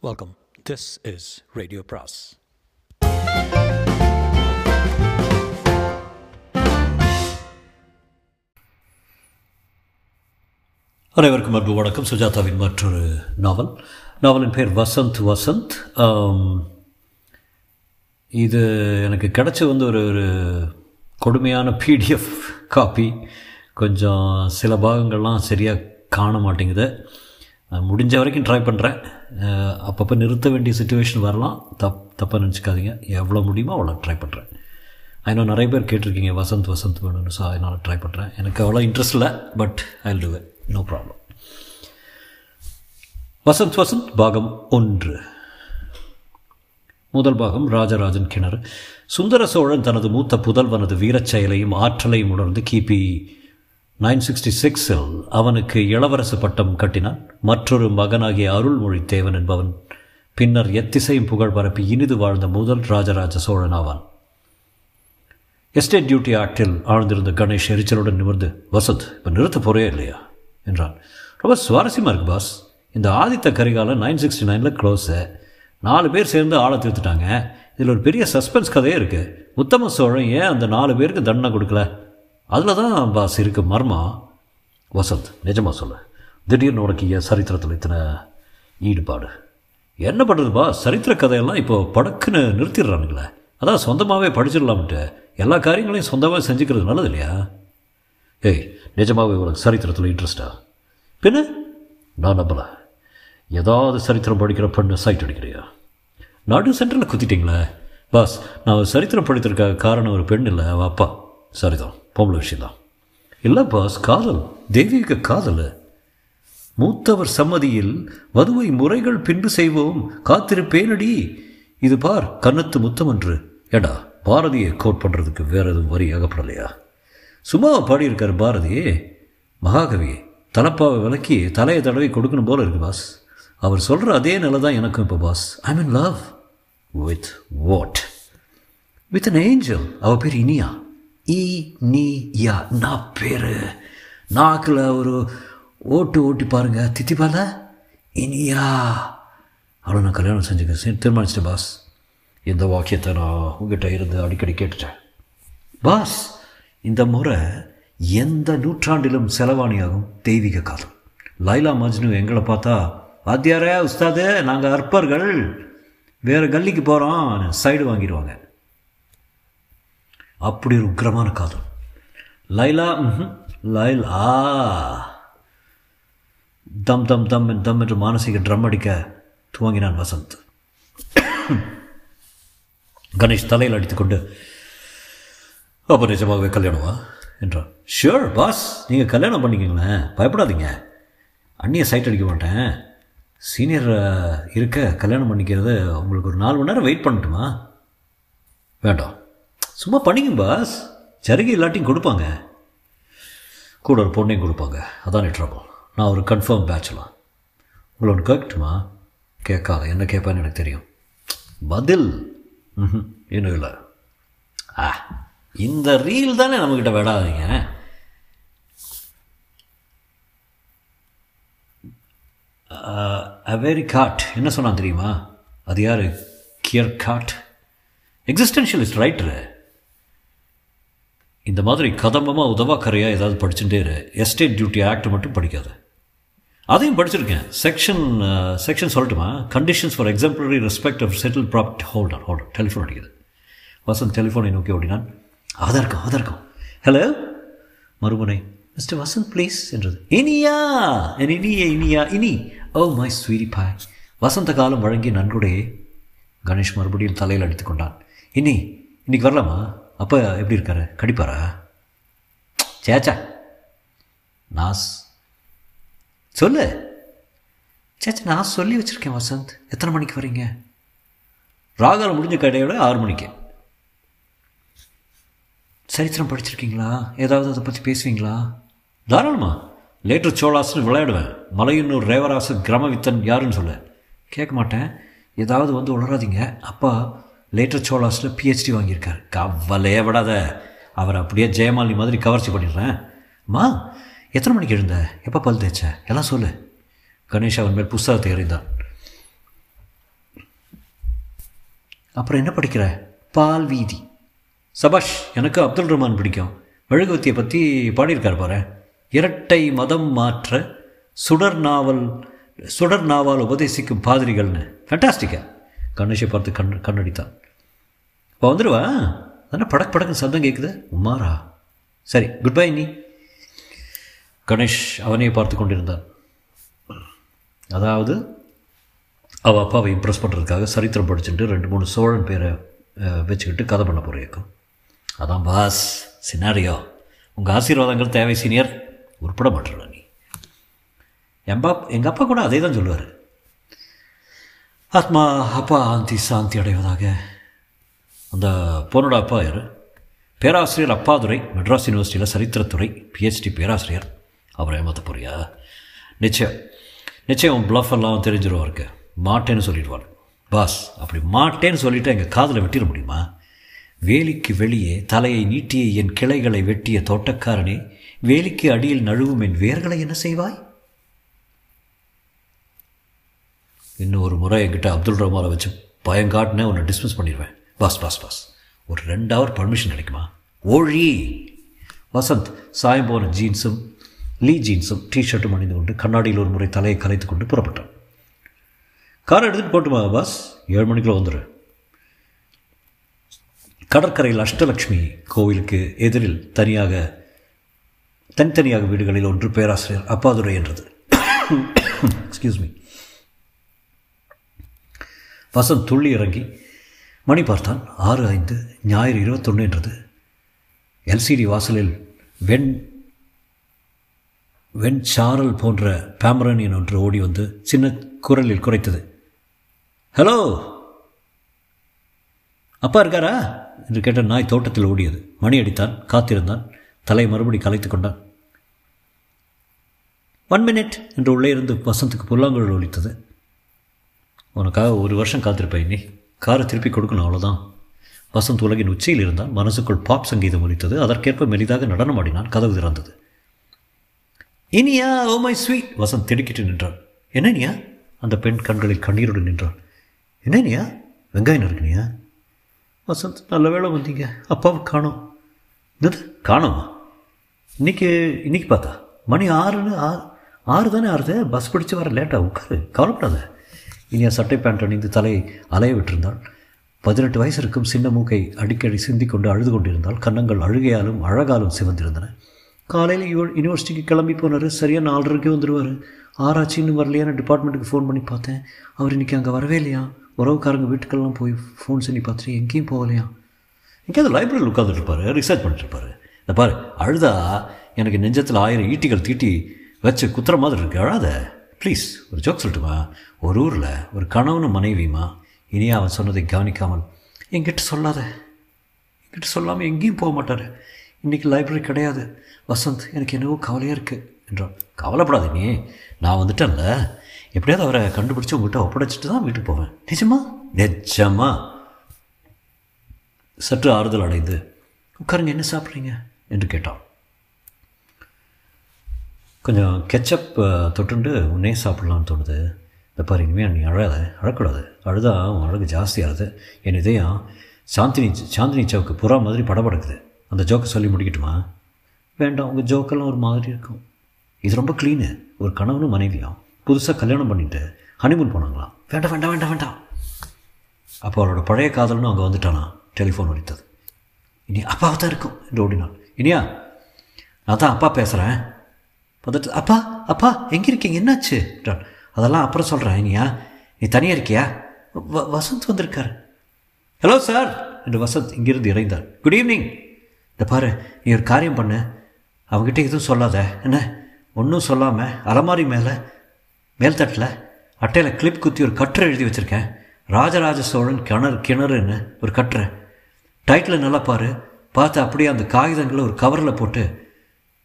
Welcome this is radio பிராஸ் அனைவருக்கும் அன்பு வணக்கம். சுஜாதாவின் மற்றொரு நாவல். நாவலின் பேர் வசந்த் வசந்த். இது எனக்கு கிடச்ச வந்து ஒரு ஒரு கொடுமையான பிடிஎஃப் காப்பி கொஞ்சம் சில பாகங்கள்லாம் சரியாக காண மாட்டேங்குது. முடிஞ்ச வரைக்கும் ட்ரை பண்ணுறேன் அப்பப்போ நிறுத்த வேண்டிய சுச்சுவேஷன் வரலாம். தப் தப்பாக நினச்சிக்காதீங்க. எவ்வளோ முடியுமோ அவ்வளோ ட்ரை பண்ணுறேன் இன்னும் நிறைய பேர் கேட்டிருக்கீங்க வசந்த் வசந்த் வேணும்னு. ஸோ அதனால் ட்ரை பண்ணுறேன் எனக்கு அவ்வளோ இன்ட்ரெஸ்ட் இல்லை but I do it no problem Vasanth Vasanth பாகம் ஒன்று. முதல் பாகம் ராஜராஜன் கிணறு. சுந்தர சோழன் தனது மூத்த புதல்வனது வீரச் செயலையும் ஆற்றலையும் உணர்ந்து கிபி நைன் சிக்ஸ்டி சிக்ஸில் அவனுக்கு இளவரசு பட்டம் கட்டினான். மற்றொரு மகனாகிய அருள்மொழித்தேவன் என்பவன் பின்னர் எத்திசையும் புகழ் பரப்பி இனிது வாழ்ந்த முதல் ராஜராஜ சோழன் ஆவான். எஸ்டேட் டியூட்டி ஆக்டில் ஆழ்ந்திருந்த கணேஷ் எரிச்சலுடன் நிமிர்ந்து வசத் இப்போ நிறுத்த போறே இல்லையா? என்றான். ரொம்ப சுவாரஸ்யமாக இருக்கு பாஸ். இந்த ஆதித்த கரிகாலம் நைன் சிக்ஸ்டி நைனில் க்ளோஸு நாலு பேர் சேர்ந்து ஆளை தீர்த்துட்டாங்க. இதில் ஒரு பெரிய சஸ்பென்ஸ் கதையே இருக்குது உத்தம சோழன் ஏன் அந்த நாலு பேருக்கு தண்டனை கொடுக்கல? அதில் தான் பாஸ் இருக்கு மர்மா. வசந்த் நிஜமாக சொல்ல. திடீர்னு உனக்கு ஏன் சரித்திரத்தில் இத்தனை ஈடுபாடு. என்ன பண்ணுறதுப்பா சரித்திர கதையெல்லாம் இப்போ படக்குன்னு நிறுத்திடுறானுங்களே. அதான் சொந்தமாகவே படிச்சிடலாம்ட்டு எல்லா காரியங்களையும் சொந்தமாக செஞ்சுக்கிறது நல்லது இல்லையா? ஏய் நிஜமாகவே உனக்கு சரித்திரத்தில் இன்ட்ரெஸ்டா பின்ன? நான் நம்பலை. ஏதாவது சரித்திரம் படிக்கிற பொண்ணு சைட் அடிக்கிறியா? நடு சென்டரில் குத்திட்டீங்களே. பாஸ் நான் சரித்திரம் படித்திருக்க காரணம் ஒரு பெண் இல்லை அவள் அப்பா. சரிதான். பொம்பளை இல்லை பாஸ் காதல் தெய்வீக காதல். மூத்தவர் சம்மதியில் வதுவை முறைகள் பின்பு செய்வோம் காத்திருப்பேனடி. இது பார் கன்னத்து முத்தம் என்று ஏடா பாரதியை கோட் பண்ணுறதுக்கு வேற எதுவும் வரி அகப்படலையா சும்மா பாடியிருக்கார் பாரதியே மகாகவி தலப்பாவை விளக்கி தலையை தடவி கொடுக்கணும் போல இருக்கு பாஸ். அவர் சொல்கிற அதே நிலை தான் எனக்கும் இப்போ boss. I mean love with what with an angel அவள் பேர் இனியா. ஈ நீ யா நான் பேர்? நாக்கில் ஒரு ஓட்டு ஓட்டி பாருங்க. தித்திப்பால இனியா. அவ்வளோ நான் கல்யாணம் செஞ்சுக்க தீர்மானிச்சிட்டேன் பாஸ் இந்த வாக்கியத்தை நான் உங்ககிட்ட இருந்து அடிக்கடி கேட்டுட்டேன். பாஸ் இந்த முறை எந்த நூற்றாண்டிலும் செலவாணியாகும் தெய்வீக காலம் லைலா மஜ்னு எங்களை பார்த்தா வாத்தியாரே உஸ்தாது நாங்கள் அற்பர்கள். வேறு கல்லிக்கு போகிறோம் சைடு வாங்கிடுவாங்க. அப்படி ஒரு உக்ரமான காதல். லைலா லைலா. தம் தம் தம் தம் என்று மானசீக ட்ரம் அடிக்க துவங்கினான் வசந்த். கணேஷ் தலையில் அடித்துக்கொண்டு அப்போ நிஜமாகவே கல்யாணமா என்றான். ஷியோர் பாஸ் நீங்கள் கல்யாணம் பண்ணிக்கங்களேன். பயப்படாதீங்க. அண்ணியை சைட் அடிக்க மாட்டேன். சீனியர் இருக்க கல்யாணம் பண்ணிக்கிறது உங்களுக்கு ஒரு நாலு மணி நேரம் வெயிட் பண்ணட்டுமா? வேண்டாம். சும்மா பண்ணிங்க பாஸ். சருகை இல்லாட்டியும் கொடுப்பாங்க. கூட ஒரு பொண்ணையும் கொடுப்பாங்க. அதான் ட்ரபுள் நான் ஒரு கன்ஃபார்ம் பேச்சுலாம் உங்களை ஒன்று கேட்கட்டுமா? கேட்காத. என்ன கேட்பேன்னு எனக்கு தெரியும். பதில். ம்ஹும், இன்னும் இல்லை. ஆ இந்த ரீல் தானே நம்மக்கிட்ட விடாதீங்க. வெரி காட் என்ன சொன்னான் தெரியுமா? அது யார்? கியர் காட் எக்ஸிஸ்டென்ஷியலிஸ்ட் ரைட்டரு இந்த மாதிரி கதம்பமாக உதவாக்கரையாக ஏதாவது படிச்சுட்டே இரு. எஸ்டேட் டியூட்டி ஆக்ட் மட்டும் படிக்காத. அதையும் படிச்சிருக்கேன். செக்ஷன் செக்ஷன் சொல்லட்டுமா? Conditions for exemplary respect of settle property holder holder telephone அடிக்குது. வசந்த் டெலிஃபோனை நோக்கி ஓடினான். அதான் இருக்கும் அதான் இருக்கும் ஹலோ மறுமுனை மிஸ்டர் வசந்த் ப்ளீஸ் என்றது. இனியா என் இனிய இனியா இனி. ஓ மை ஸ்வீரி பாய் வசந்த காலம் வழங்கிய நன்கொடையே கணேஷ் மறுபடியும் தலையில் அடித்துக் கொண்டான். இனி இன்னைக்கு வரலாமா? அப்போ எப்படி இருக்காரு? கடிப்பாரா? சேச்சா. நாஸ். சொல்லு. சேச்சா நான் சொல்லி வச்சுருக்கேன் வசந்த். எத்தனை மணிக்கு வரீங்க? ராகவன் முடிஞ்ச கடையோட ஆறு மணிக்கு. சரித்திரம் படிச்சிருக்கீங்களா? ஏதாவது அதை பற்றி பேசுவீங்களா? தாராளமா. லேட்டர் சோழாஸ்னு விளையாடுவேன். மலையன்னூர் ரேவராசன் கிரமவித்தன் யாருன்னு சொல்ல. கேட்க மாட்டேன். ஏதாவது வந்து உளராதிங்க அப்பா லேட்டர் சோழாஸில் பிஹெச்டி வாங்கியிருக்கார். கவலையே விடாத. அவர் அப்படியே ஜெயமாலினி மாதிரி கவர்ச்சி பண்ணிடுறேன். அம்மா எத்தனை மணிக்கு எழுந்த? எப்போ பல் தேய்ச்ச? எல்லாம் சொல்லு. கணேஷ் அவன் மேல் புஸ்தகத்தை எறிந்தான். அப்புறம் என்ன படிக்கிற? பால் வீதி. சபாஷ் எனக்கு அப்துல் ரஹ்மான் பிடிக்கும். மெழுகுவத்தியை பற்றி பாடியிருக்கார் பாரு. இரட்டை மதம் மாற்ற சுடர் நாவல் சுடர் நாவல் உபதேசிக்கும் பாதிரிகள்னு. ஃபேண்டாஸ்டிக்கா கணேஷை பார்த்து கண் கண்ணடித்தான். இப்போ வந்துடுவா? தானே படக் படக்குன்னு சத்தம் கேட்குது உமாரா? சரி குட் பை நீ. கணேஷ் அவனையே பார்த்து கொண்டிருந்தான். அதாவது அவள் அப்பாவை இம்ப்ரெஸ் பண்ணுறதுக்காக சரித்திரம் படிச்சுட்டு ரெண்டு மூணு சோழன் பேரை வச்சுக்கிட்டு கதை பண்ண போகிறேக்கும் அதான் பாஸ் சினாரியோ உங்கள் ஆசீர்வாதங்கள் தேவை சீனியர் உருப்பட மாட்டேன் நீ. எம்பா எங்கள் அப்பா கூட அதே தான் சொல்லுவார். ஆத்மா அப்பா ஆந்தி சாந்தி அடைவதாக. அந்த பொண்ணோட அப்பா யார்? பேராசிரியர் அப்பாதுரை மெட்ராஸ் யூனிவர்சிட்டியில் சரித்திரத்துறை பிஹெச்டி பேராசிரியர். அவரை ஏமாற்ற போறியா? நிச்சயம். நிச்சயம் உன் bluff எல்லாம் தெரிஞ்சிருவாருக்கு மாட்டேன்னு சொல்லிடுவார் பாஸ் அப்படி மாட்டேன்னு சொல்லிவிட்டு எங்கள் காதில் வெட்டிட முடியுமா? வேலிக்கு வெளியே தலையை நீட்டிய என் கிளைகளை வெட்டிய தோட்டக்காரனே வேலிக்கு அடியில் நழுவும் என் வேர்களை என்ன செய்வாய்? இன்னும் ஒரு முறை என்கிட்ட அப்துல் ரஹ்மானை வச்சு பயங்காட்டினே உன்னை டிஸ்மிஸ் பண்ணிடுவேன். Boss boss boss. ஒரு ரெண்டு ஹவர் பர்மிஷன் கிடைக்குமா? ஓழி வசந்த் சாயம் போன ஜீன்ஸும் லீ ஜீன்ஸும் டிஷர்ட்டும் அணிந்து கொண்டு கண்ணாடியில் ஒரு முறை தலையை கலைத்து கொண்டு புறப்பட்டான். காரை எடுத்துகிட்டு போட்டுமா பாஸ்? ஏழு மணிக்குள்ள வந்துடு கடற்கரையில் அஷ்டலக்ஷ்மி கோவிலுக்கு எதிரில் தனியாக தனித்தனியாக வீடுகளில் ஒன்று பேராசிரியர் அப்பாதுரை என்றது. எக்ஸ்கியூஸ் மீ வசந்த் துள்ளி இறங்கி மணி பார்த்தான். ஆறு ஐந்து ஞாயிறு இருபத்தொன்று என்றது. எல்சிடி வாசலில் வெண் வெண் சாரல் போன்ற பேமரனியன் ஒன்று ஓடி வந்து சின்ன குரலில் குறைத்தது. ஹலோ! அப்பா இருக்காரா? என்று கேட்ட நாய் தோட்டத்தில் ஓடியது. மணி அடித்தான் காத்திருந்தான். தலை மறுபடி கலைத்து கொண்டான். ஒன் மினிட் என்று உள்ளே இருந்து வசந்துக்கு புல்லாங்குழல் ஒலித்தது. உனக்காக ஒரு வருஷம் காத்திருப்பேன் நீ காரை திருப்பி கொடுக்கணும் அவ்வளோதான் வசந்த் உலகின் உச்சியில் இருந்தான் மனசுக்குள் பாப் சங்கீதம் ஒலித்தது அதற்கேற்ப மெலிதாக நடனமாடினான் கதவு திறந்தது. Iniya oh my sweet Vasanth திடுக்கிட்டு நின்றான். என்னனியா அந்த பெண் கண்களில் கண்ணீருடன் நின்றான் என்னனியா வெங்காயம் இருக்குனியா வசந்த் நல்ல வேளை வந்தீங்க. அப்பாவை காணோம். என்னது? காணோமா? இன்னைக்கு இன்னைக்கு பார்த்தா? மணி ஆறுன்னு ஆறு ஆறு தானே ஆறுது? பஸ் பிடிச்சி வர லேட்டாக உட்காரு. கவலைப்படாத. இனியா சட்டை பேண்ட் அணிந்து தலையை அலைய விட்டிருந்தாள். பதினெட்டு வயசு இருக்கும் சின்ன மூக்கை அடிக்கடி சிந்திக்கொண்டு அழுது கொண்டிருந்தால் கன்னங்கள் அழுகையாலும் அழகாலும் சிவந்திருந்தன. காலையில் யூ- யூனிவர்சிட்டிக்கு கிளம்பி போனார். சரியாக நாலரைக்கே வந்துடுவார் ஆராய்ச்சி இன்னும் வரலையான்னு டிபார்ட்மெண்ட்டுக்கு ஃபோன் பண்ணி பார்த்தேன். அவர் இன்றைக்கி அங்கே வரவே இல்லையா? உறவுக்காரங்க வீட்டுக்கெல்லாம் போய் ஃபோன் செஞ்சு பார்த்துட்டு எங்கேயும் போகலையா? எங்கேயாவது லைப்ரரியில் உட்காந்துட்டுருப்பாரு ரிசர்ச் பண்ணிட்டுருப்பாரு. இந்த பாரு அழுதா எனக்கு நெஞ்சத்தில் ஆயிரம் ஈட்டிகள் தீட்டி வச்சு குத்துற மாதிரி இருக்கு. அழாத. ப்ளீஸ் ஒரு ஜோக் சொல்லட்டுமா? ஒரு ஊரில் ஒரு கணவனும் மனைவியுமா? இனியா அவன் சொன்னதை கவனிக்காமல் என்கிட்ட சொல்லாத. என்கிட்ட சொல்லாமல் எங்கேயும் போக மாட்டார். இன்றைக்கி லைப்ரரி கிடையாது. வசந்த் எனக்கு என்னவோ கவலையாக இருக்குது என்றான். கவலைப்படாத நீ. நான் வந்துட்டேன்ல. எப்படியாவது அவரை கண்டுபிடிச்சி உங்கள்கிட்ட ஒப்படைச்சிட்டு தான் வீட்டுக்கு போவேன். நிஜமா? நிஜமா. சற்று ஆறுதல் அடைந்து உட்காருங்க என்ன சாப்பிட்றீங்க? என்று கேட்டான். கொஞ்சம் கெச்சப் தொட்டுண்டு உன்னே சாப்பிட்லான்னு தோணுது. இந்த பாரு இனிமேல் நீ அழாத அழக்கூடாது. அழுதா உன் அழகு ஜாஸ்தியாகுது என் இதயம் சாந்தினி சாந்தினி சவுக்கு புறா மாதிரி படபடக்குது. அந்த ஜோக்கை சொல்லி முடிக்கட்டுமா? வேண்டாம் உங்கள் ஜோக்கெல்லாம் ஒரு மாதிரி இருக்கும். இது ரொம்ப க்ளீனு ஒரு கணவனும் மனைவியும் புதுசாக கல்யாணம் பண்ணிட்டு ஹனிமூன் போனாங்களாம் வேண்டாம் வேண்டாம் வேண்டாம் வேண்டாம். அப்போ அவளோட பழைய காதலனும் அங்கே வந்துட்டானா? டெலிஃபோன் ஒழித்தது இனி அப்பாவை தான் இருக்கும் என்று ஓடினான். இனியா நான் தான் அப்பா பேசுகிறேன் பதட்டு அப்பா அப்பா எங்கே இருக்கீங்க என்னாச்சு? என்றான். அதெல்லாம் அப்புறம் சொல்கிறேன் இனியா நீ தனியாக இருக்கியா? வ வசந்த் வந்திருக்கார். ஹலோ சார் என்று வசந்த் இங்கிருந்து இறைந்தார். குட் ஈவினிங் இந்த பாரு நீ ஒரு காரியம் பண்ணு. அவங்ககிட்ட எதுவும் சொல்லாத. என்ன? ஒன்றும் சொல்லாமல் அலமாரி மேலே மேல்தட்டில் அட்டையில் கிளிப் குத்தி ஒரு கட்டுரை எழுதி வச்சுருக்கேன். ராஜராஜ சோழன் கிணறு கிணறுன்னு ஒரு கட்டுரை. டைட்டில் நல்லா பாரு. பார்த்து அப்படியே அந்த காகிதங்களை ஒரு கவரில் போட்டு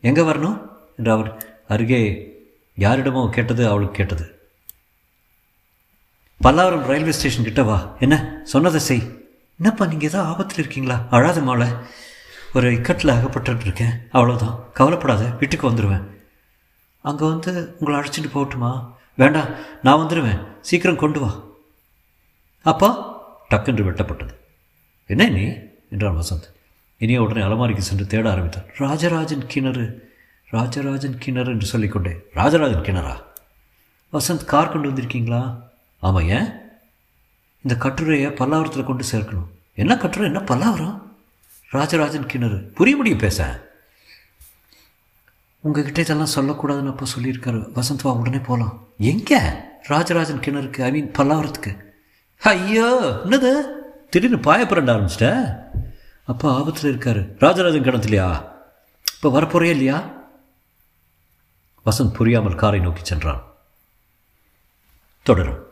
எங்கே வரணும்? என்று அவர் அருகே யாரிடமோ கேட்டது அவளுக்கு கேட்டது. பல்லாவரம் ரயில்வே ஸ்டேஷன் கிட்ட வா. என்ன? சொன்னதை செய். என்னப்பா நீங்கள் ஏதோ ஆபத்தில் இருக்கீங்களா? அழாத மாலை. ஒரு இக்கட்டில் அகப்பட்டு இருக்கேன் அவ்வளோதான் கவலைப்படாத வீட்டுக்கு வந்துடுவேன் அங்கே வந்து உங்களை அழைச்சிட்டு போகட்டுமா? வேண்டாம் நான் வந்துடுவேன் சீக்கிரம் கொண்டு வா. அப்பா? டக்குன்று வெட்டப்பட்டது. என்ன நீ? என்றான் வசந்த். இனிய உடனே அலமாரிக்கு சென்று தேட ஆரம்பித்தார். ராஜராஜன் கிணறு. ராஜராஜன் கிணறு என்று சொல்லிக்கொண்டேன் ராஜராஜன் கிணறா? வசந்த் கார் கொண்டு வந்திருக்கீங்களா? ஆமாம் ஏன்? இந்த கட்டுரையை பல்லாவரத்தில் கொண்டு சேர்க்கணும். என்ன கட்டுரை? என்ன பல்லாவரம்? ராஜராஜன் கிணறு. புரிய முடியும் பேச. உங்ககிட்ட இதெல்லாம் சொல்லக்கூடாதுன்னு அப்போ சொல்லியிருக்காரு. வசந்த் வா உடனே போகலாம் எங்கே? ராஜராஜன் கிணறுக்கு ஐ மீன் பல்லாவரத்துக்கு. ஐயோ என்னது? திடீர்னு பாயப்புரண்ட ஆரம்பிச்சிட்ட. அப்பா ஆபத்தில் இருக்காரு. ராஜராஜன் கிணத்துலையா? இப்போ வரப்போறே இல்லையா? வசந்த் புரியாமல் காரை நோக்கி சென்றான். தொடரும்.